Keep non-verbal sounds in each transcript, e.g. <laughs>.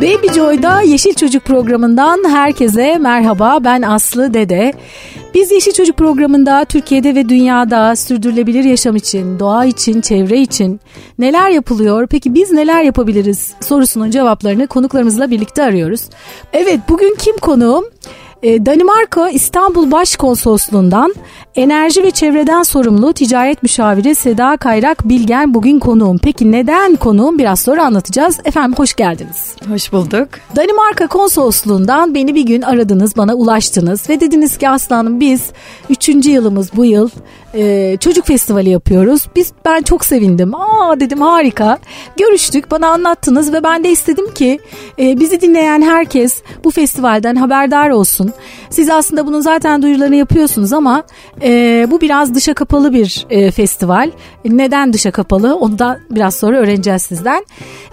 Baby Joy'da Yeşil Çocuk programından herkese merhaba. Ben Aslı Dede. Biz Yeşil Çocuk programında Türkiye'de ve dünyada sürdürülebilir yaşam için, doğa için, çevre için neler yapılıyor? Peki biz neler yapabiliriz sorusunun cevaplarını konuklarımızla birlikte arıyoruz. Evet bugün kim konuğum? Ee, Danimarka İstanbul Başkonsolosluğundan enerji ve çevreden sorumlu ticaret müşaviri Seda Kayrak Bilgen bugün konuğum. Peki neden konuğum biraz sonra anlatacağız. Efendim hoş geldiniz. Hoş bulduk. Danimarka Konsolosluğundan beni bir gün aradınız, bana ulaştınız ve dediniz ki Aslanım biz 3. yılımız bu yıl e, çocuk festivali yapıyoruz. Biz ben çok sevindim. Aa dedim harika. Görüştük, bana anlattınız ve ben de istedim ki e, bizi dinleyen herkes bu festivalden haberdar olsun. Siz aslında bunun zaten duyurularını yapıyorsunuz ama e, bu biraz dışa kapalı bir e, festival. Neden dışa kapalı? Onu da biraz sonra öğreneceğiz sizden.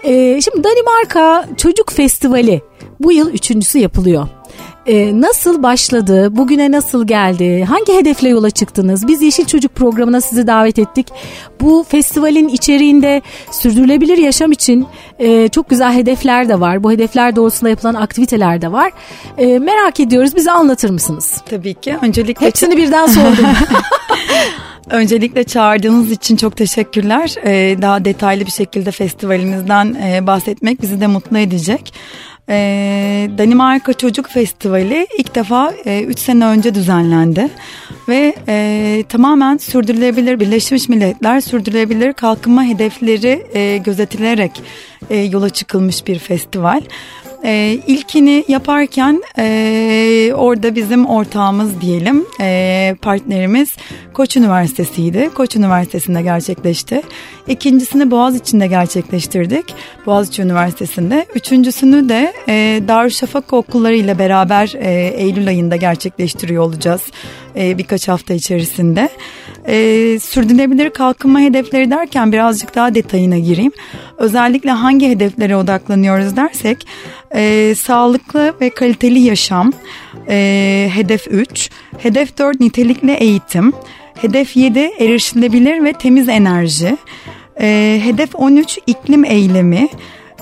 E, şimdi Danimarka Çocuk Festivali bu yıl üçüncüsü yapılıyor. Ee, nasıl başladı? Bugüne nasıl geldi? Hangi hedefle yola çıktınız? Biz Yeşil Çocuk programına sizi davet ettik. Bu festivalin içeriğinde sürdürülebilir yaşam için e, çok güzel hedefler de var. Bu hedefler doğrultusunda yapılan aktiviteler de var. E, merak ediyoruz. Bize anlatır mısınız? Tabii ki. Öncelikle Hepsini birden sordum. <laughs> Öncelikle çağırdığınız için çok teşekkürler. Ee, daha detaylı bir şekilde festivalimizden e, bahsetmek bizi de mutlu edecek. Ee, Danimarka Çocuk Festivali ilk defa 3 e, sene önce düzenlendi ve e, tamamen sürdürülebilir Birleşmiş Milletler sürdürülebilir kalkınma hedefleri e, gözetilerek e, yola çıkılmış bir festival. E, ilkini yaparken e, orada bizim ortağımız diyelim e, partnerimiz Koç Üniversitesi'ydi. Koç Üniversitesi'nde gerçekleşti. İkincisini Boğaziçi'nde gerçekleştirdik. Boğaziçi Üniversitesi'nde. Üçüncüsünü de e, Darüşşafaka okulları ile beraber e, Eylül ayında gerçekleştiriyor olacağız e, birkaç hafta içerisinde. E, sürdürülebilir kalkınma hedefleri derken birazcık daha detayına gireyim. Özellikle hangi hedeflere odaklanıyoruz dersek e, sağlıklı ve kaliteli yaşam, hedef 3, hedef 4 nitelikli eğitim, hedef 7 erişilebilir ve temiz enerji, e, hedef 13 iklim eylemi,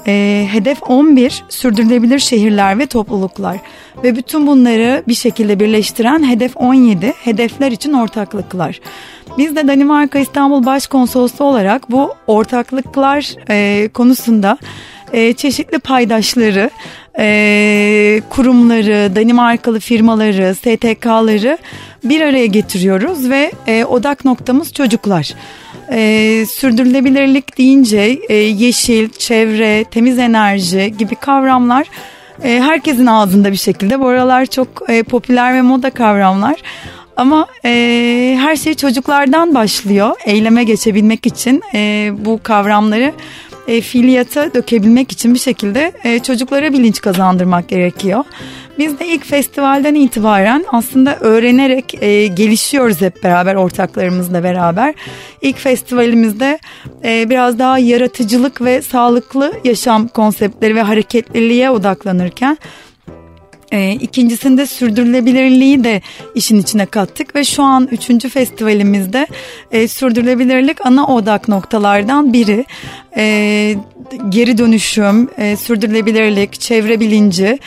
e, hedef 11 sürdürülebilir şehirler ve topluluklar ve bütün bunları bir şekilde birleştiren hedef 17 hedefler için ortaklıklar. Biz de Danimarka İstanbul Başkonsolosluğu olarak bu ortaklıklar e, konusunda e, çeşitli paydaşları, e, kurumları, Danimarkalı firmaları, STK'ları bir araya getiriyoruz ve e, odak noktamız çocuklar. E, sürdürülebilirlik deyince e, yeşil, çevre, temiz enerji gibi kavramlar e, herkesin ağzında bir şekilde. Bu aralar çok e, popüler ve moda kavramlar. Ama e, her şey çocuklardan başlıyor. Eyleme geçebilmek için e, bu kavramları e, fiiliyata dökebilmek için bir şekilde e, çocuklara bilinç kazandırmak gerekiyor. Biz de ilk festivalden itibaren aslında öğrenerek e, gelişiyoruz hep beraber ortaklarımızla beraber. İlk festivalimizde e, biraz daha yaratıcılık ve sağlıklı yaşam konseptleri ve hareketliliğe odaklanırken e, ikincisinde sürdürülebilirliği de işin içine kattık ve şu an üçüncü festivalimizde e, sürdürülebilirlik ana odak noktalardan biri. E, geri dönüşüm, e, sürdürülebilirlik, çevre bilinci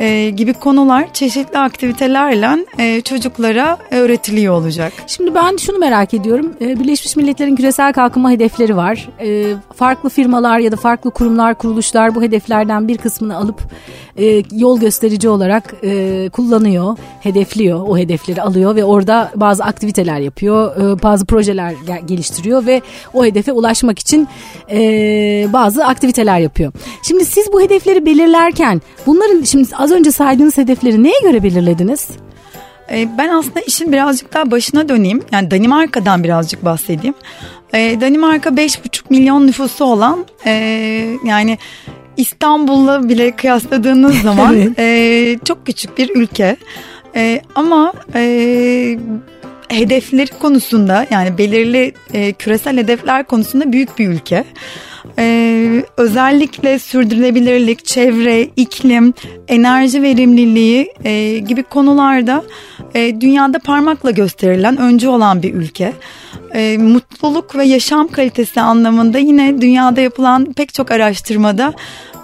e, gibi konular çeşitli aktivitelerle e, çocuklara öğretiliyor olacak. Şimdi ben şunu merak ediyorum. E, Birleşmiş Milletler'in küresel kalkınma hedefleri var. E, farklı firmalar ya da farklı kurumlar, kuruluşlar bu hedeflerden bir kısmını alıp e, yol gösterici olarak e, kullanıyor, hedefliyor, o hedefleri alıyor ve orada bazı aktiviteler yapıyor, e, bazı projeler geliştiriyor ve o hedefe ulaşmak için e, bazı aktiviteler yapıyor. Şimdi siz bu hedefleri belirlerken bunların şimdi az önce saydığınız hedefleri neye göre belirlediniz? E, ben aslında işin birazcık daha başına döneyim. Yani Danimarka'dan birazcık bahsedeyim. E, Danimarka 5,5 milyon nüfusu olan e, yani İstanbul'la bile kıyasladığınız zaman <laughs> evet. e, çok küçük bir ülke. E, ama hedefleri konusunda yani belirli e, küresel hedefler konusunda büyük bir ülke. Ee, özellikle sürdürülebilirlik, çevre, iklim, enerji verimliliği e, gibi konularda e, dünyada parmakla gösterilen öncü olan bir ülke. E, mutluluk ve yaşam kalitesi anlamında yine dünyada yapılan pek çok araştırmada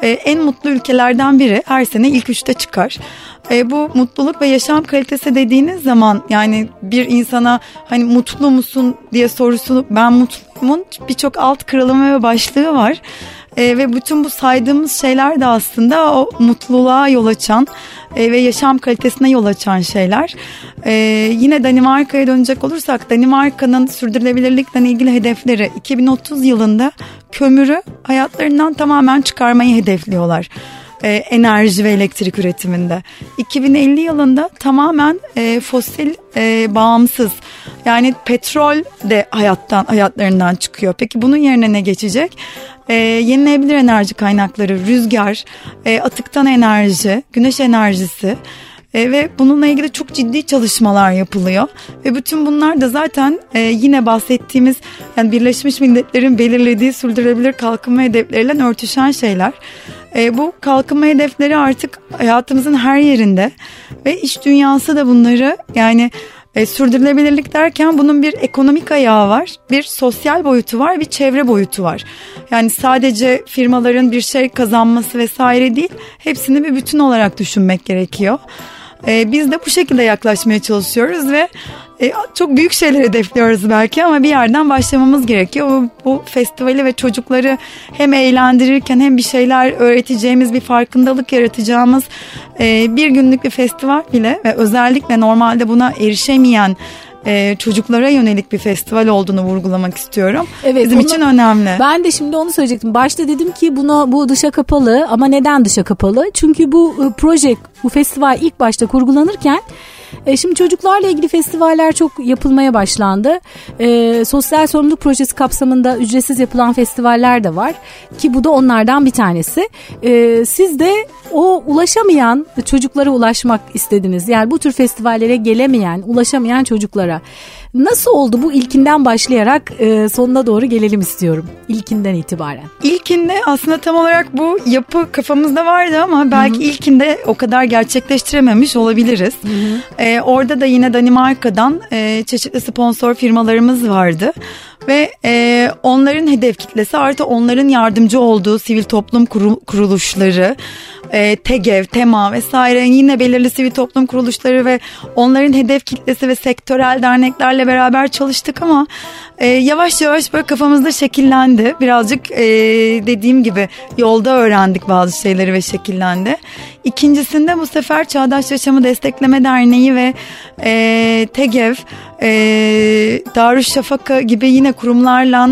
e, en mutlu ülkelerden biri. Her sene ilk üçte çıkar. E, bu mutluluk ve yaşam kalitesi dediğiniz zaman yani bir insana hani mutlu musun diye sorusu ben mutluyumun birçok alt kırılımı ve başlığı var. E, ve bütün bu saydığımız şeyler de aslında o mutluluğa yol açan e, ve yaşam kalitesine yol açan şeyler. E, yine Danimarka'ya dönecek olursak Danimarka'nın sürdürülebilirlikle ilgili hedefleri 2030 yılında kömürü hayatlarından tamamen çıkarmayı hedefliyorlar e, enerji ve elektrik üretiminde. 2050 yılında tamamen e, fosil e, bağımsız yani petrol de hayattan hayatlarından çıkıyor. Peki bunun yerine ne geçecek? E, yenilenebilir enerji kaynakları, rüzgar, e, atıktan enerji, güneş enerjisi e, ve bununla ilgili çok ciddi çalışmalar yapılıyor ve bütün bunlar da zaten e, yine bahsettiğimiz yani Birleşmiş Milletler'in belirlediği sürdürülebilir kalkınma hedefleriyle örtüşen şeyler. E, bu kalkınma hedefleri artık hayatımızın her yerinde ve iş dünyası da bunları yani e, sürdürülebilirlik derken bunun bir ekonomik ayağı var, bir sosyal boyutu var, bir çevre boyutu var. Yani sadece firmaların bir şey kazanması vesaire değil, hepsini bir bütün olarak düşünmek gerekiyor. E, biz de bu şekilde yaklaşmaya çalışıyoruz ve e, çok büyük şeyler hedefliyoruz belki ama bir yerden başlamamız gerekiyor. Bu, bu festivali ve çocukları hem eğlendirirken hem bir şeyler öğreteceğimiz bir farkındalık yaratacağımız e, bir günlük bir festival bile ve özellikle normalde buna erişemeyen e, çocuklara yönelik bir festival olduğunu vurgulamak istiyorum. Evet, Bizim onu, için önemli. Ben de şimdi onu söyleyecektim. Başta dedim ki buna bu dışa kapalı ama neden dışa kapalı? Çünkü bu e, proje, bu festival ilk başta kurgulanırken e, şimdi çocuklarla ilgili festivaller çok yapılmaya başlandı. E, sosyal sorumluluk projesi kapsamında ücretsiz yapılan festivaller de var. Ki bu da onlardan bir tanesi. E, siz de o ulaşamayan çocuklara ulaşmak istediniz. Yani bu tür festivallere gelemeyen, ulaşamayan çocuklara. Nasıl oldu bu ilkinden başlayarak e, sonuna doğru gelelim istiyorum. İlkinden itibaren. İlkinde aslında tam olarak bu yapı kafamızda vardı ama belki Hı-hı. ilkinde o kadar gerçekleştirememiş olabiliriz. E, orada da yine Danimarka'dan e, çeşitli sponsor firmalarımız vardı ve e, onların hedef kitlesi artı onların yardımcı olduğu sivil toplum kuruluşları e, TEGEV, TEMA vesaire yine belirli sivil toplum kuruluşları ve onların hedef kitlesi ve sektörel derneklerle beraber çalıştık ama e, yavaş yavaş böyle kafamızda şekillendi. Birazcık e, dediğim gibi yolda öğrendik bazı şeyleri ve şekillendi. İkincisinde bu sefer Çağdaş Yaşamı Destekleme Derneği ve e, TEGEV, e, Darüşşafaka gibi yine kurumlarla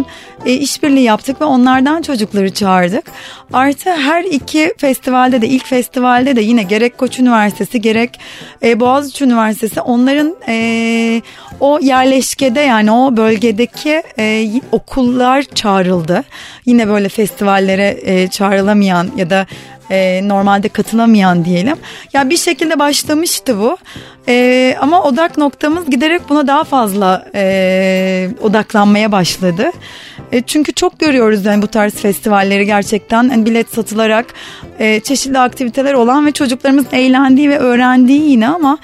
e, işbirliği yaptık ve onlardan çocukları çağırdık. Artı her iki festivalde de ilk festivalde de yine gerek Koç Üniversitesi gerek e, Boğaziçi Üniversitesi onların e, o yerleşkede yani o bölgedeki e, okullar çağrıldı. Yine böyle festivallere e, çağrılamayan ya da e, normalde katılamayan diyelim. Ya bir şekilde başlamıştı bu. E, ama odak noktamız giderek buna daha fazla e, odaklanmaya başladı. E, çünkü çok görüyoruz yani bu tarz festivalleri gerçekten yani bilet satılarak e, çeşitli aktiviteler olan ve çocuklarımız eğlendiği ve öğrendiği yine ama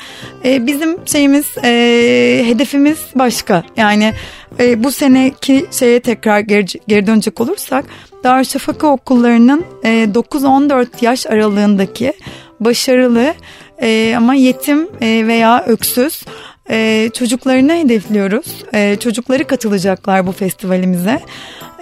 e, bizim şeyimiz e, hedefimiz başka. Yani e, bu seneki şeye tekrar geri, geri dönecek olursak Darüşşafaka okullarının e, 9-14 yaş aralığındaki başarılı e, ama yetim e, veya öksüz e, çocuklarını hedefliyoruz. E, çocukları katılacaklar bu festivalimize.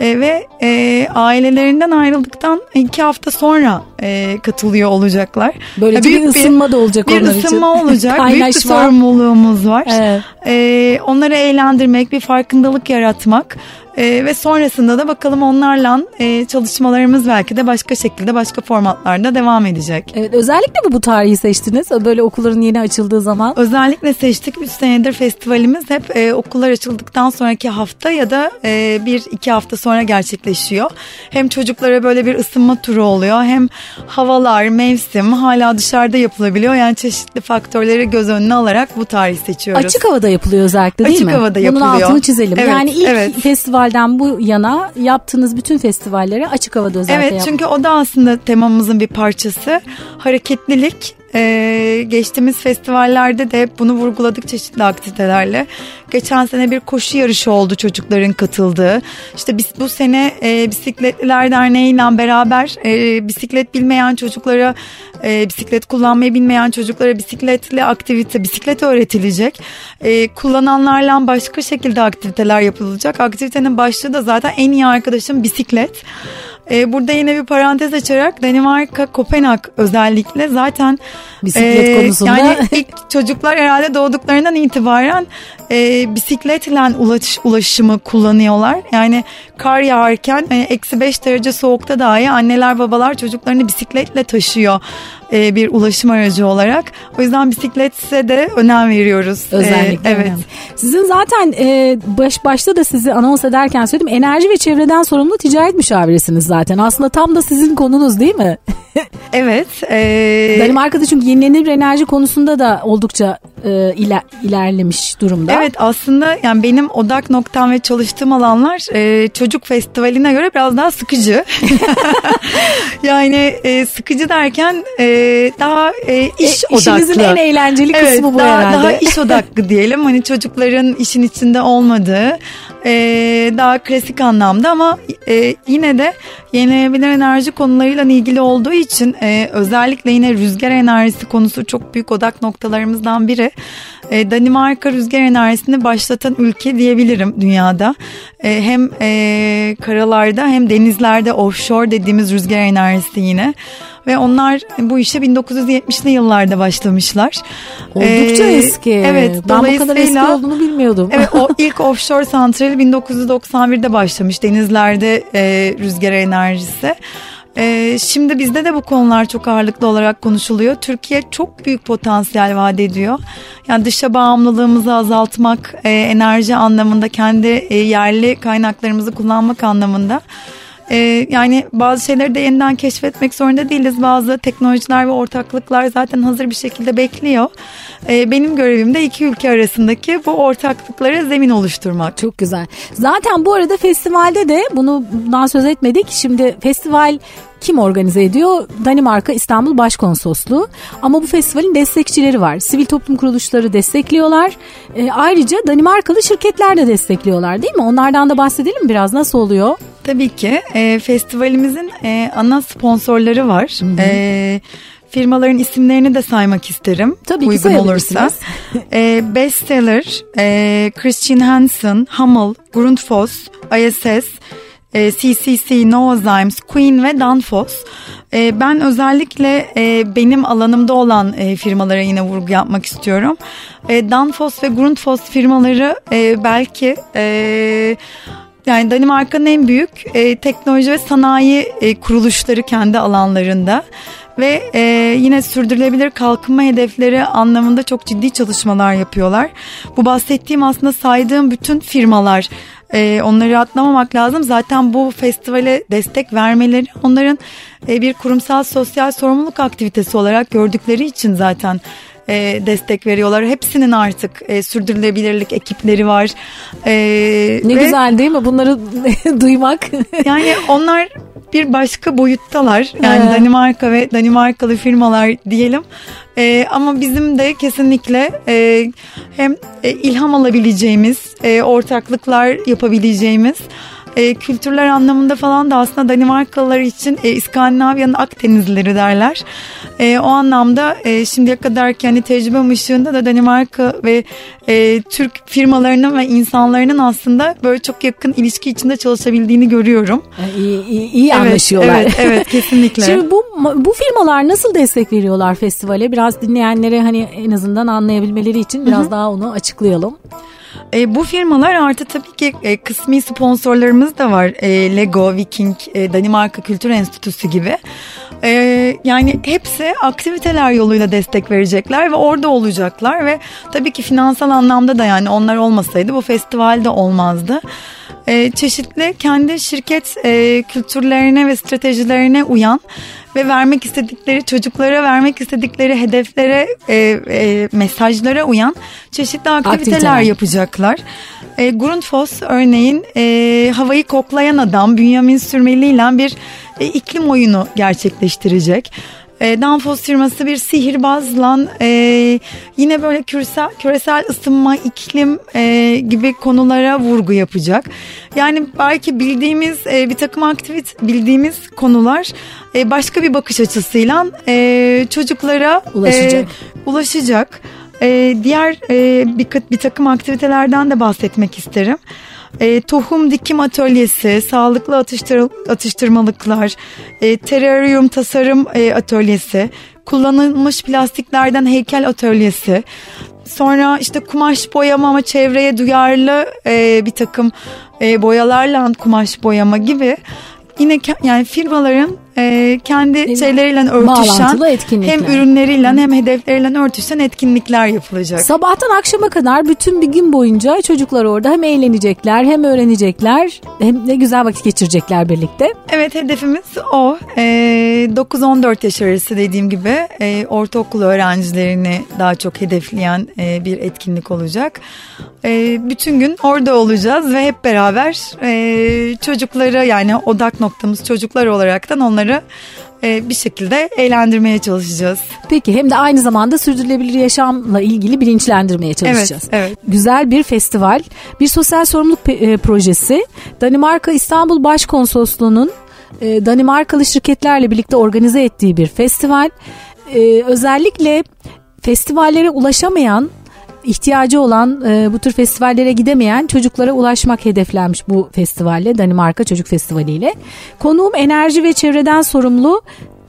E, ve e, ailelerinden ayrıldıktan iki hafta sonra e, katılıyor olacaklar. Böyle büyük bir ısınma da olacak bir onlar için. Bir ısınma <laughs> olacak. büyük bir sorumluluğumuz var. Evet. E, onları eğlendirmek, bir farkındalık yaratmak. E, ve sonrasında da bakalım onlarla e, çalışmalarımız belki de başka şekilde başka formatlarda devam edecek. Evet özellikle mi bu tarihi seçtiniz? Böyle okulların yeni açıldığı zaman. Özellikle seçtik. 3 senedir festivalimiz hep e, okullar açıldıktan sonraki hafta ya da e, bir iki hafta sonra gerçekleşiyor. Hem çocuklara böyle bir ısınma turu oluyor hem havalar, mevsim hala dışarıda yapılabiliyor. Yani çeşitli faktörleri göz önüne alarak bu tarihi seçiyoruz. Açık havada yapılıyor özellikle değil Açık mi? Açık havada yapılıyor. Bunun altını çizelim. Evet, yani ilk evet. Festivalden bu yana yaptığınız bütün festivallere açık havada özellikle Evet çünkü o da aslında temamızın bir parçası. Hareketlilik e, geçtiğimiz festivallerde de hep bunu vurguladık çeşitli aktivitelerle. Geçen sene bir koşu yarışı oldu çocukların katıldığı. İşte biz bu sene e, Bisikletliler Derneği ile beraber e, bisiklet bilmeyen çocuklara, e, bisiklet kullanmayı bilmeyen çocuklara bisikletli aktivite, bisiklet öğretilecek. E, kullananlarla başka şekilde aktiviteler yapılacak. Aktivitenin başlığı da zaten en iyi arkadaşım bisiklet. E, burada yine bir parantez açarak Danimarka, Kopenhag özellikle zaten bisiklet e, konusunda yani ilk çocuklar herhalde doğduklarından itibaren e, bisikletle ulaş, ulaşımı kullanıyorlar. Yani kar yağarken hani eksi 5 derece soğukta dahi anneler babalar çocuklarını bisikletle taşıyor e, bir ulaşım aracı olarak. O yüzden bisiklete de önem veriyoruz. E, özellikle. Ee, evet. Önemli. Sizin zaten e, baş başta da sizi anons ederken söyledim enerji ve çevreden sorumlu ticaret müşaviresiniz zaten. Aslında tam da sizin konunuz değil mi? <laughs> evet. E... Danimarka'da çünkü yenilenebilir enerji konusunda da oldukça e, iler, ilerlemiş durumda. Evet aslında yani benim odak noktam ve çalıştığım alanlar e, çocuk festivaline göre biraz daha sıkıcı. <laughs> yani e, sıkıcı derken e, daha e, iş e, odaklı. İşinizin en eğlenceli kısmı evet, bu daha, herhalde. Daha iş odaklı diyelim. Hani çocukların işin içinde olmadığı e, daha klasik anlamda ama e, yine de yenilenebilir enerji konularıyla ilgili olduğu için e, özellikle yine rüzgar enerjisi konusu çok büyük odak noktalarımızdan biri. E, Danimarka rüzgar enerjisini başlatan ülke diyebilirim dünyada. E, hem e, karalarda hem denizlerde offshore dediğimiz rüzgar enerjisi yine ve onlar bu işe 1970'li yıllarda başlamışlar. Oldukça ee, eski. Evet. Ben bu kadar eski olduğunu bilmiyordum. evet o <laughs> ilk offshore santrali 1991'de başlamış denizlerde e, rüzgar enerjisi. Ee, şimdi bizde de bu konular çok ağırlıklı olarak konuşuluyor. Türkiye çok büyük potansiyel vaat ediyor. Yani dışa bağımlılığımızı azaltmak, e, enerji anlamında kendi e, yerli kaynaklarımızı kullanmak anlamında. Ee, yani bazı şeyleri de yeniden keşfetmek zorunda değiliz. Bazı teknolojiler ve ortaklıklar zaten hazır bir şekilde bekliyor. Ee, benim görevim de iki ülke arasındaki bu ortaklıklara zemin oluşturmak. Çok güzel. Zaten bu arada festivalde de bunu bundan söz etmedik. Şimdi festival kim organize ediyor? Danimarka İstanbul Başkonsolosluğu. Ama bu festivalin destekçileri var. Sivil toplum kuruluşları destekliyorlar. E, ayrıca Danimarkalı şirketler de destekliyorlar değil mi? Onlardan da bahsedelim biraz nasıl oluyor? Tabii ki. E, festivalimizin e, ana sponsorları var. Hı hı. E, firmaların isimlerini de saymak isterim. Tabii uygun ki olursa. <laughs> e, bestseller, e, Christian Hansen, Hummel, Grundfos, ISS, e, CCC, Novozymes, Queen ve Danfoss. E, ben özellikle e, benim alanımda olan e, firmalara yine vurgu yapmak istiyorum. E, Danfoss ve Grundfos firmaları e, belki... E, yani Danimarka'nın en büyük e, teknoloji ve sanayi e, kuruluşları kendi alanlarında ve e, yine sürdürülebilir kalkınma hedefleri anlamında çok ciddi çalışmalar yapıyorlar. Bu bahsettiğim aslında saydığım bütün firmalar e, onları atlamamak lazım. Zaten bu festivale destek vermeleri onların e, bir kurumsal sosyal sorumluluk aktivitesi olarak gördükleri için zaten e, destek veriyorlar. Hepsinin artık e, sürdürülebilirlik ekipleri var. E, ne ve, güzel değil mi bunları <laughs> duymak? yani onlar bir başka boyuttalar. Yani evet. Danimarka ve Danimarkalı firmalar diyelim. E, ama bizim de kesinlikle e, hem e, ilham alabileceğimiz, e, ortaklıklar yapabileceğimiz e, kültürler anlamında falan da aslında Danimarkalılar için e, İskandinavya'nın Akdenizlileri derler. E, o anlamda e, şimdiye kadar kendi tecrübem ışığında da Danimarka ve e, Türk firmalarının ve insanların aslında böyle çok yakın ilişki içinde çalışabildiğini görüyorum. İyi, iyi, iyi evet, anlaşıyorlar. Evet, evet <laughs> kesinlikle. Şimdi bu bu firmalar nasıl destek veriyorlar festivale? Biraz dinleyenlere hani en azından anlayabilmeleri için biraz Hı-hı. daha onu açıklayalım. E, bu firmalar artı tabii ki e, kısmi sponsorlarımız da var. E, Lego, Viking, e, Danimarka Kültür Enstitüsü gibi. E, yani hepsi aktiviteler yoluyla destek verecekler ve orada olacaklar ve tabii ki finansal anlamda da yani onlar olmasaydı bu festivalde olmazdı e, çeşitli kendi şirket e, kültürlerine ve stratejilerine uyan ve vermek istedikleri çocuklara vermek istedikleri hedeflere e, e, mesajlara uyan çeşitli aktiviteler, aktiviteler. yapacaklar. E, Grundfos örneğin e, havayı koklayan adam Bünyamin Sürmeli ile bir e, iklim oyunu gerçekleştirecek. E, Danfoss firması bir sihirbazla e, yine böyle küresel, küresel ısınma, iklim e, gibi konulara vurgu yapacak. Yani belki bildiğimiz e, bir takım aktivit bildiğimiz konular e, başka bir bakış açısıyla e, çocuklara Ulaşacak. E, ulaşacak. E, diğer e, bir, bir takım aktivitelerden de bahsetmek isterim. E, tohum dikim atölyesi, sağlıklı atıştır, atıştırmalıklar, e, teraryum tasarım e, atölyesi, kullanılmış plastiklerden heykel atölyesi, sonra işte kumaş boyama ama çevreye duyarlı e, bir takım e, boyalarla kumaş boyama gibi. Yine yani firmaların e, kendi şeyleriyle örtüşen hem ürünleriyle hem hedefleriyle örtüşen etkinlikler yapılacak. Sabahtan akşama kadar bütün bir gün boyunca çocuklar orada hem eğlenecekler hem öğrenecekler hem de güzel vakit geçirecekler birlikte. Evet hedefimiz o. E, 9-14 yaş arası dediğim gibi e, ortaokul öğrencilerini daha çok hedefleyen e, bir etkinlik olacak. E, bütün gün orada olacağız ve hep beraber e, çocukları yani odak noktamız çocuklar olaraktan onları onları e, bir şekilde eğlendirmeye çalışacağız. Peki hem de aynı zamanda sürdürülebilir yaşamla ilgili bilinçlendirmeye çalışacağız. Evet, evet. Güzel bir festival, bir sosyal sorumluluk e, projesi. Danimarka İstanbul Başkonsolosluğu'nun e, Danimarkalı şirketlerle birlikte organize ettiği bir festival. Özellikle festivallere ulaşamayan ihtiyacı olan e, bu tür festivallere gidemeyen çocuklara ulaşmak hedeflenmiş bu festivalle Danimarka Çocuk Festivali ile. Konuğum enerji ve çevreden sorumlu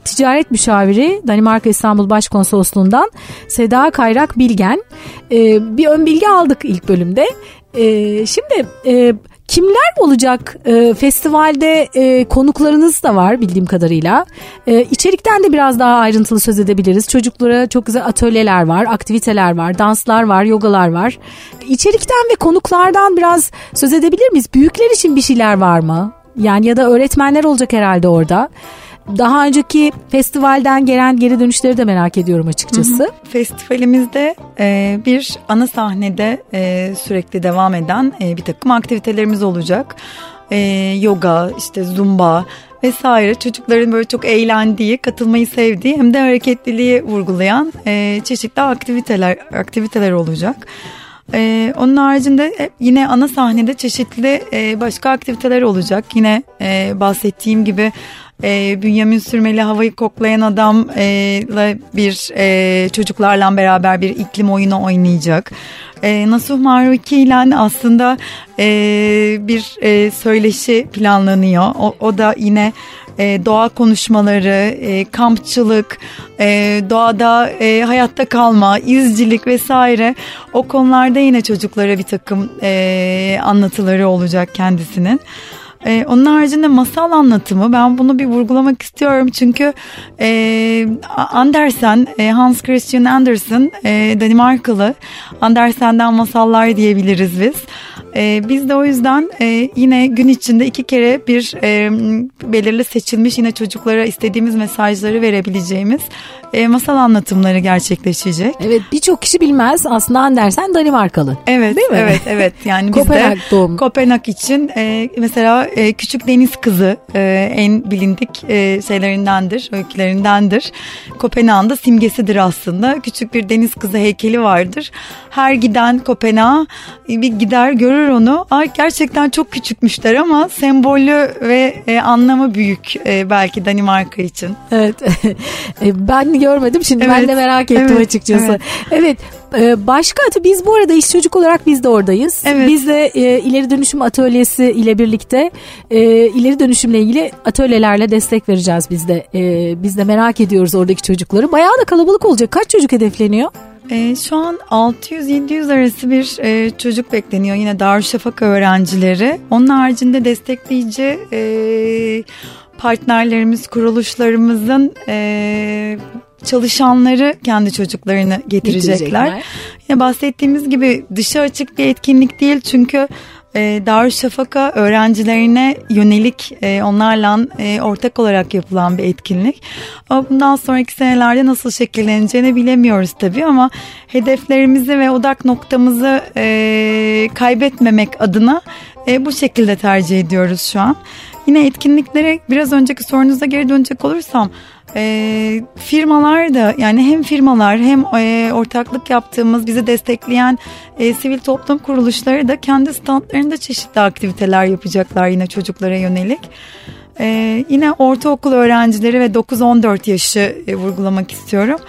ticaret müşaviri Danimarka İstanbul Başkonsolosluğundan Seda Kayrak Bilgen. E, bir ön bilgi aldık ilk bölümde. E, şimdi e, Kimler olacak e, festivalde e, konuklarınız da var bildiğim kadarıyla. E, içerikten de biraz daha ayrıntılı söz edebiliriz. Çocuklara çok güzel atölyeler var, aktiviteler var, danslar var, yogalar var. İçerikten ve konuklardan biraz söz edebilir miyiz? Büyükler için bir şeyler var mı? Yani ya da öğretmenler olacak herhalde orada. Daha önceki festivalden gelen geri dönüşleri de merak ediyorum açıkçası. Hı hı. Festivalimizde e, bir ana sahnede e, sürekli devam eden e, bir takım aktivitelerimiz olacak. E, yoga, işte zumba vesaire çocukların böyle çok eğlendiği, katılmayı sevdiği hem de hareketliliği vurgulayan e, çeşitli aktiviteler aktiviteler olacak. Ee, onun haricinde yine ana sahnede çeşitli e, başka aktiviteler olacak. Yine e, bahsettiğim gibi e, Bünyamin Sürmeli havayı koklayan adamla e, bir e, çocuklarla beraber bir iklim oyunu oynayacak. E, Nasuh Maruki ile aslında e, bir e, söyleşi planlanıyor. O, o da yine e, doğa konuşmaları, e, kampçılık, e, doğada e, hayatta kalma, izcilik vesaire o konularda yine çocuklara bir takım e, anlatıları olacak kendisinin. Ee, onun haricinde masal anlatımı ben bunu bir vurgulamak istiyorum çünkü e, Andersen, e, Hans Christian Andersen e, Danimarkalı Andersen'den masallar diyebiliriz biz. E, biz de o yüzden e, yine gün içinde iki kere bir e, belirli seçilmiş yine çocuklara istediğimiz mesajları verebileceğimiz e, masal anlatımları gerçekleşecek. Evet birçok kişi bilmez aslında Andersen Danimarkalı. Evet Değil mi? Evet evet yani <laughs> Kopenhag doğum. Kopenhag için e, mesela e, Küçük Deniz Kızı e, en bilindik e, şeylerindendir, öykülerindendir. Kopenhag'ın da simgesidir aslında. Küçük bir deniz kızı heykeli vardır. Her giden Kopenhag bir gider görür onu. Ay gerçekten çok küçükmüşler ama sembolü ve e, anlamı büyük e, belki Danimarka için. Evet. <laughs> E, görmedim şimdi evet. ben de merak ettim evet. açıkçası. Evet. evet. E, başka biz bu arada iş çocuk olarak biz de oradayız. Evet. Biz de e, ileri dönüşüm atölyesi ile birlikte e, ileri dönüşümle ilgili atölyelerle destek vereceğiz biz de. E, biz de merak ediyoruz oradaki çocukları. Bayağı da kalabalık olacak. Kaç çocuk hedefleniyor? E, şu an 600-700 arası bir e, çocuk bekleniyor yine Darüşşafaka öğrencileri. Onun haricinde destekleyici e, partnerlerimiz, kuruluşlarımızın e, çalışanları kendi çocuklarını getirecekler. getirecekler. Yine bahsettiğimiz gibi dışa açık bir etkinlik değil çünkü e, Darüşşafaka öğrencilerine yönelik e, onlarla e, ortak olarak yapılan bir etkinlik. Ama bundan sonraki senelerde nasıl şekilleneceğini bilemiyoruz tabii ama hedeflerimizi ve odak noktamızı kaybetmemek adına bu şekilde tercih ediyoruz şu an. Yine etkinliklere biraz önceki sorunuza geri dönecek olursam e, firmalar da yani hem firmalar hem e, ortaklık yaptığımız bizi destekleyen e, sivil toplum kuruluşları da kendi standlarında çeşitli aktiviteler yapacaklar yine çocuklara yönelik. Ee, yine ortaokul öğrencileri ve 9-14 yaşı e, vurgulamak istiyorum.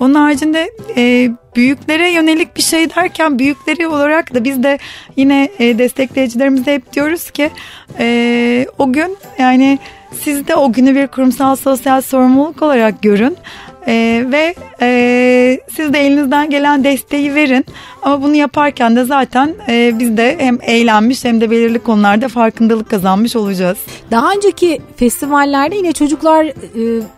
Onun haricinde e, büyüklere yönelik bir şey derken büyükleri olarak da biz de yine e, destekleyicilerimize hep diyoruz ki e, o gün yani siz de o günü bir kurumsal sosyal sorumluluk olarak görün. Ee, ve e, siz de elinizden gelen desteği verin ama bunu yaparken de zaten e, biz de hem eğlenmiş hem de belirli konularda farkındalık kazanmış olacağız. Daha önceki festivallerde yine çocuklar e,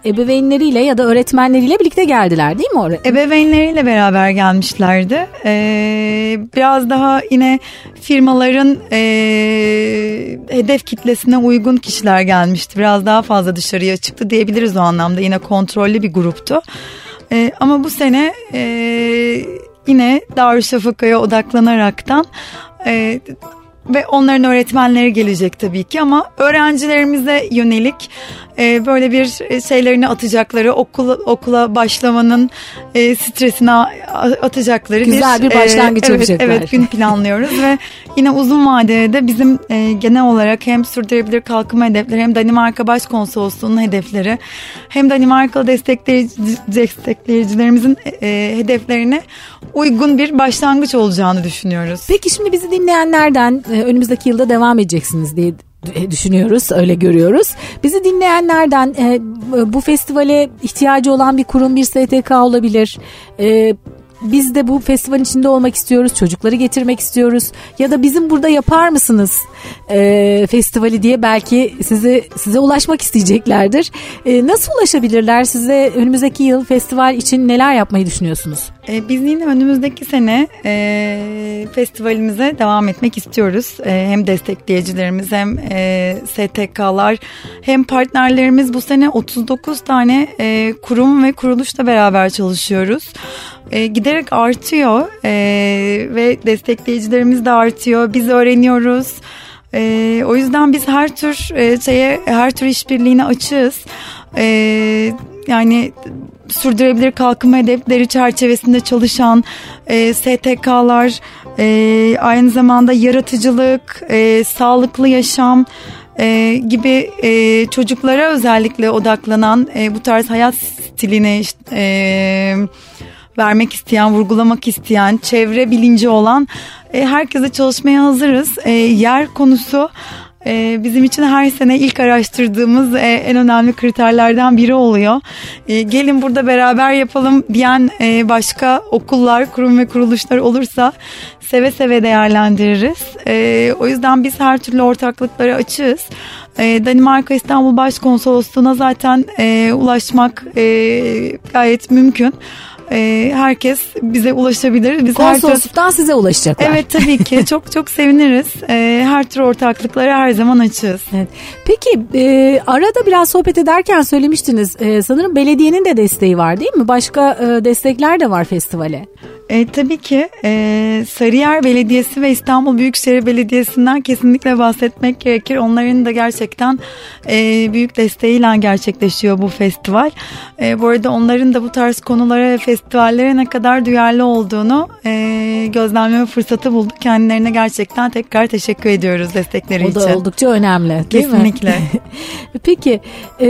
ebeveynleriyle ya da öğretmenleriyle birlikte geldiler değil mi oraya? Ebeveynleriyle beraber gelmişlerdi. Ee, biraz daha yine firmaların e, hedef kitlesine uygun kişiler gelmişti. Biraz daha fazla dışarıya çıktı diyebiliriz o anlamda. Yine kontrollü bir gruptu. Ee, ama bu sene e, yine Darüşşafaka'ya odaklanaraktan e, ve onların öğretmenleri gelecek tabii ki ama öğrencilerimize yönelik e, böyle bir şeylerini atacakları okula, okula başlamanın e, stresine atacakları güzel bir, bir başlangıç e, yapacaklar. Evet, evet gün planlıyoruz ve yine uzun vadede de bizim e, genel olarak hem sürdürülebilir kalkınma hedefleri hem Danimarka Başkonsolosluğu'nun hedefleri hem Danimarkalı destekleyici, destekleyicilerimizin e, hedeflerine uygun bir başlangıç olacağını düşünüyoruz. Peki şimdi bizi dinleyenlerden e, önümüzdeki yılda devam edeceksiniz diye düşünüyoruz, öyle görüyoruz. Bizi dinleyenlerden e, bu festivale ihtiyacı olan bir kurum, bir STK olabilir. E, biz de bu festivalin içinde olmak istiyoruz, çocukları getirmek istiyoruz ya da bizim burada yapar mısınız e, festivali diye belki size size ulaşmak isteyeceklerdir. E, nasıl ulaşabilirler size önümüzdeki yıl festival için neler yapmayı düşünüyorsunuz? E, biz yine önümüzdeki sene e, festivalimize devam etmek istiyoruz. E, hem destekleyicilerimiz hem e, STK'lar hem partnerlerimiz bu sene 39 tane e, kurum ve kuruluşla beraber çalışıyoruz e, giderek artıyor e, ve destekleyicilerimiz de artıyor. Biz öğreniyoruz. E, o yüzden biz her tür e, şeye, her tür işbirliğine açığız. E, yani sürdürülebilir kalkınma hedefleri çerçevesinde çalışan e, STK'lar, e, aynı zamanda yaratıcılık, e, sağlıklı yaşam e, gibi e, çocuklara özellikle odaklanan e, bu tarz hayat stiline e, vermek isteyen, vurgulamak isteyen, çevre bilinci olan e, herkese çalışmaya hazırız. E, yer konusu e, bizim için her sene ilk araştırdığımız e, en önemli kriterlerden biri oluyor. E, gelin burada beraber yapalım diyen e, başka okullar, kurum ve kuruluşlar olursa seve seve değerlendiririz. E, o yüzden biz her türlü ortaklıklara açığız. E, Danimarka İstanbul Başkonsolosluğu'na zaten e, ulaşmak e, gayet mümkün e, herkes bize ulaşabilir. Biz Konsolosluktan her tür... size ulaşacaklar. Evet tabii ki <laughs> çok çok seviniriz. E, her tür ortaklıklara her zaman açığız. Evet. Peki e, arada biraz sohbet ederken söylemiştiniz e, sanırım belediyenin de desteği var değil mi? Başka e, destekler de var festivale. E, tabii ki e, Sarıyer Belediyesi ve İstanbul Büyükşehir Belediyesi'nden kesinlikle bahsetmek gerekir. Onların da gerçekten e, büyük desteğiyle gerçekleşiyor bu festival. E, bu arada onların da bu tarz konulara ve festivallere ne kadar duyarlı olduğunu e, gözlemleme fırsatı bulduk. Kendilerine gerçekten tekrar teşekkür ediyoruz destekleri için. O da oldukça önemli değil Kesinlikle. mi? <laughs> Peki e,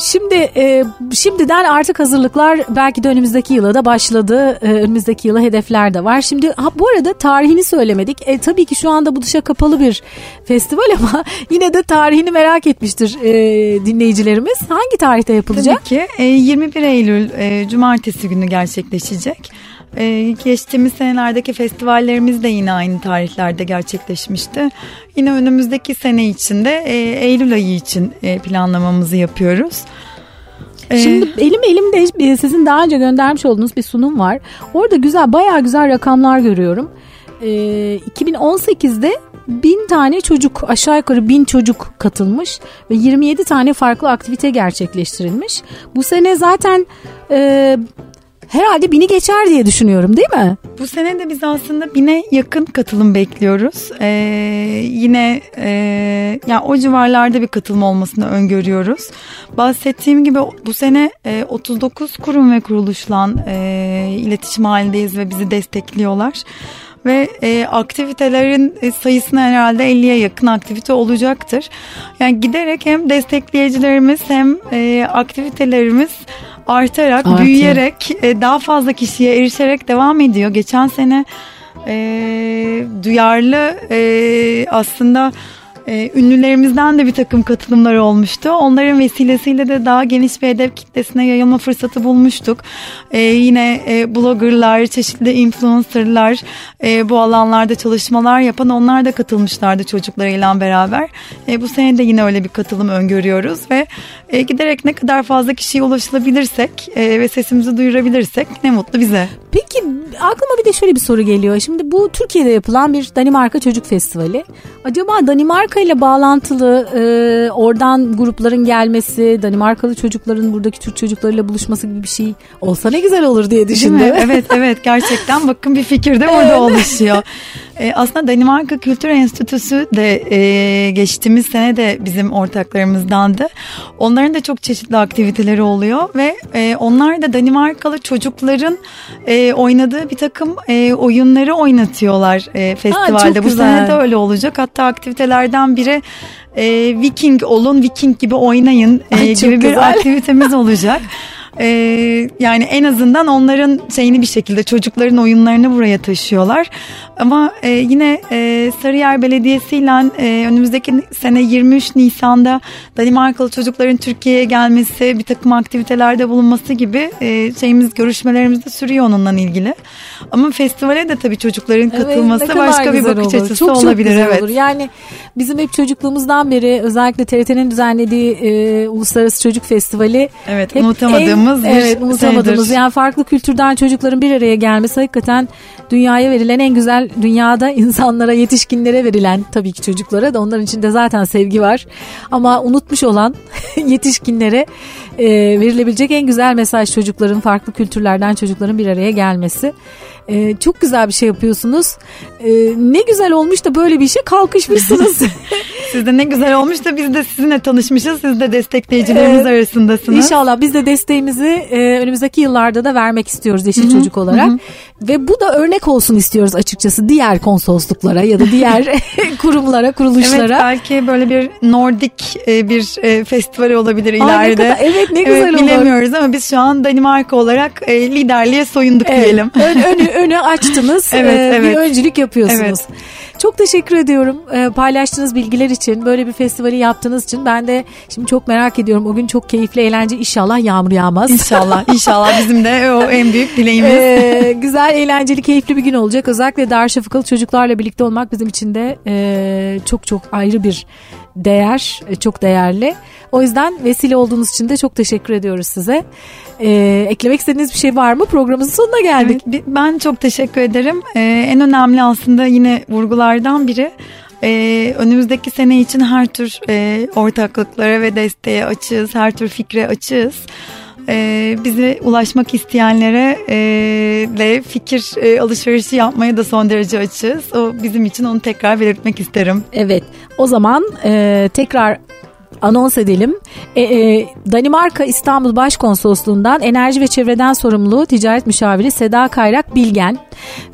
şimdi e, şimdiden artık hazırlıklar belki de önümüzdeki yıla da başladı. E, önümüzdeki sonraki yıla hedefler de var. Şimdi ha, bu arada tarihini söylemedik. E, tabii ki şu anda bu dışa kapalı bir festival <laughs> ama yine de tarihini merak etmiştir e, dinleyicilerimiz. Hangi tarihte yapılacak? Tabii ki e, 21 Eylül e, Cumartesi günü gerçekleşecek. Ee, geçtiğimiz senelerdeki festivallerimiz de yine aynı tarihlerde gerçekleşmişti. Yine önümüzdeki sene içinde e, Eylül ayı için e, planlamamızı yapıyoruz. Ee, Şimdi elim elimde sizin daha önce göndermiş olduğunuz bir sunum var. Orada güzel bayağı güzel rakamlar görüyorum. Ee, 2018'de bin tane çocuk aşağı yukarı bin çocuk katılmış ve 27 tane farklı aktivite gerçekleştirilmiş. Bu sene zaten e, herhalde bini geçer diye düşünüyorum değil mi? Bu sene de biz aslında bine yakın katılım bekliyoruz. Ee, yine e, yani o civarlarda bir katılım olmasını öngörüyoruz. Bahsettiğim gibi bu sene e, 39 kurum ve kuruluşla e, iletişim halindeyiz ve bizi destekliyorlar ve e, aktivitelerin e, sayısına herhalde 50'ye yakın aktivite olacaktır. Yani giderek hem destekleyicilerimiz hem e, aktivitelerimiz artarak, Artıyor. büyüyerek, e, daha fazla kişiye erişerek devam ediyor. Geçen sene e, duyarlı e, aslında e, ünlülerimizden de bir takım katılımlar olmuştu. Onların vesilesiyle de daha geniş bir hedef kitlesine yayılma fırsatı bulmuştuk. E, yine e, bloggerlar, çeşitli influencerlar e, bu alanlarda çalışmalar yapan onlar da katılmışlardı çocuklarıyla beraber. E, bu sene de yine öyle bir katılım öngörüyoruz ve e, giderek ne kadar fazla kişiye ulaşılabilirsek ve sesimizi duyurabilirsek ne mutlu bize. Peki aklıma bir de şöyle bir soru geliyor. Şimdi bu Türkiye'de yapılan bir Danimarka Çocuk Festivali. Acaba Danimarka ile bağlantılı e, oradan grupların gelmesi, Danimarkalı çocukların buradaki Türk çocuklarıyla buluşması gibi bir şey olsa ne güzel olur diye düşündüm. Evet evet gerçekten bakın bir fikir de orada oluşuyor. E, aslında Danimarka Kültür Enstitüsü de e, geçtiğimiz sene de bizim ortaklarımızdandı. Onların da çok çeşitli aktiviteleri oluyor ve e, onlar da Danimarkalı çocukların e, oynadığı bir takım e, oyunları oynatıyorlar e, festivalde. Aa, Bu güzel. sene de öyle olacak. Hatta aktivitelerden biri e, Viking olun, Viking gibi oynayın e, Ay, gibi güzel. bir aktivitemiz olacak. <laughs> Ee, yani en azından onların şeyini bir şekilde çocukların oyunlarını buraya taşıyorlar. Ama e, yine e, Sarıyer Belediyesi ile e, önümüzdeki sene 23 Nisan'da Danimarkalı çocukların Türkiye'ye gelmesi, bir takım aktivitelerde bulunması gibi e, şeyimiz görüşmelerimiz de sürüyor onunla ilgili. Ama festivale de tabii çocukların katılması evet, başka bir bakış olur. açısı çok, olabilir. Çok evet. olur. Yani bizim hep çocukluğumuzdan beri özellikle TRT'nin düzenlediği e, Uluslararası Çocuk Festivali Evet hep unutamadığımız en, bir Evet unutamadığımız şeydir. yani farklı kültürden çocukların bir araya gelmesi hakikaten dünyaya verilen en güzel dünyada <laughs> insanlara yetişkinlere verilen tabii ki çocuklara da onların içinde zaten sevgi var ama unutmuş olan <laughs> yetişkinlere e, verilebilecek en güzel mesaj çocukların farklı kültürlerden çocukların bir araya gelmesi. E, çok güzel bir şey yapıyorsunuz. E, ne güzel olmuş da böyle bir işe kalkışmışsınız. <laughs> <laughs> siz de ne güzel olmuş da biz de sizinle tanışmışız. Siz de destekleyicilerimiz ee, arasındasınız. İnşallah biz de desteğimizi e, önümüzdeki yıllarda da vermek istiyoruz Yeşil. Çocuk olarak. Ve bu da örnek olsun istiyoruz açıkçası diğer konsolosluklara ya da diğer <laughs> kurumlara, kuruluşlara. Evet belki böyle bir Nordik e, bir e, festival olabilir ileride. Aa, evet ne güzel olur. Bilemiyoruz ama biz şu an Danimarka olarak e, liderliğe soyunduk evet. diyelim. Ön, önü, önü açtınız. <laughs> evet, ee, evet. Bir öncülük yapıyorsunuz. Evet. Çok teşekkür ediyorum e, paylaştığınız bilgiler için, böyle bir festivali yaptığınız için. Ben de şimdi çok merak ediyorum. O gün çok keyifli, eğlence. İnşallah yağmur yağmaz. İnşallah, <laughs> inşallah bizim de o en büyük dileğimiz. E, güzel, eğlenceli, keyifli bir gün olacak. Özellikle Darüşşafakalı çocuklarla birlikte olmak bizim için de e, çok çok ayrı bir değer, e, çok değerli. O yüzden vesile olduğunuz için de çok teşekkür ediyoruz size. Ee, eklemek istediğiniz bir şey var mı? Programımızın sonuna geldik. Evet, ben çok teşekkür ederim. Ee, en önemli aslında yine vurgulardan biri ee, önümüzdeki sene için her tür e, ortaklıklara ve desteğe açığız, her tür fikre açığız. Ee, bize ulaşmak isteyenlere e, de fikir e, alışverişi yapmaya da son derece açığız. O bizim için onu tekrar belirtmek isterim. Evet, o zaman e, tekrar anons edelim. E, e, Danimarka İstanbul Başkonsolosluğundan Enerji ve Çevreden Sorumlu Ticaret Müşaviri Seda Kayrak Bilgen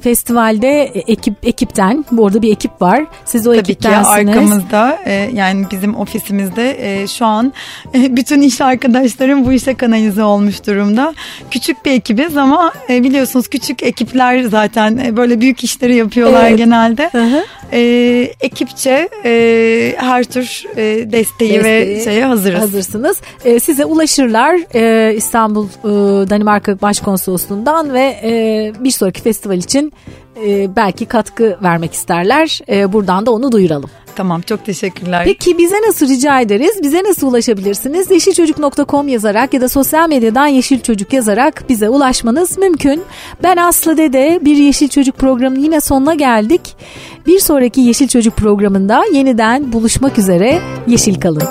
festivalde ekip ekipten orada bir ekip var. Siz o Tabii ekiptensiniz. Tabii ki arkamızda e, yani bizim ofisimizde e, şu an e, bütün iş arkadaşlarım bu işe kanalize olmuş durumda. Küçük bir ekibiz ama e, biliyorsunuz küçük ekipler zaten e, böyle büyük işleri yapıyorlar evet. genelde. Hı hı. E, ekipçe e, her tür e, desteği, desteği ve şeye hazırız. Hazırsınız. E, size ulaşırlar e, İstanbul e, Danimarka Başkonsolosluğundan ve e, bir sonraki festival için e, belki katkı vermek isterler. E, buradan da onu duyuralım. Tamam çok teşekkürler. Peki bize nasıl rica ederiz? Bize nasıl ulaşabilirsiniz? Yeşilçocuk.com yazarak ya da sosyal medyadan Yeşil Çocuk yazarak bize ulaşmanız mümkün. Ben Aslı Dede bir Yeşil Çocuk programının yine sonuna geldik. Bir sonraki Yeşil Çocuk programında yeniden buluşmak üzere. Yeşil kalın.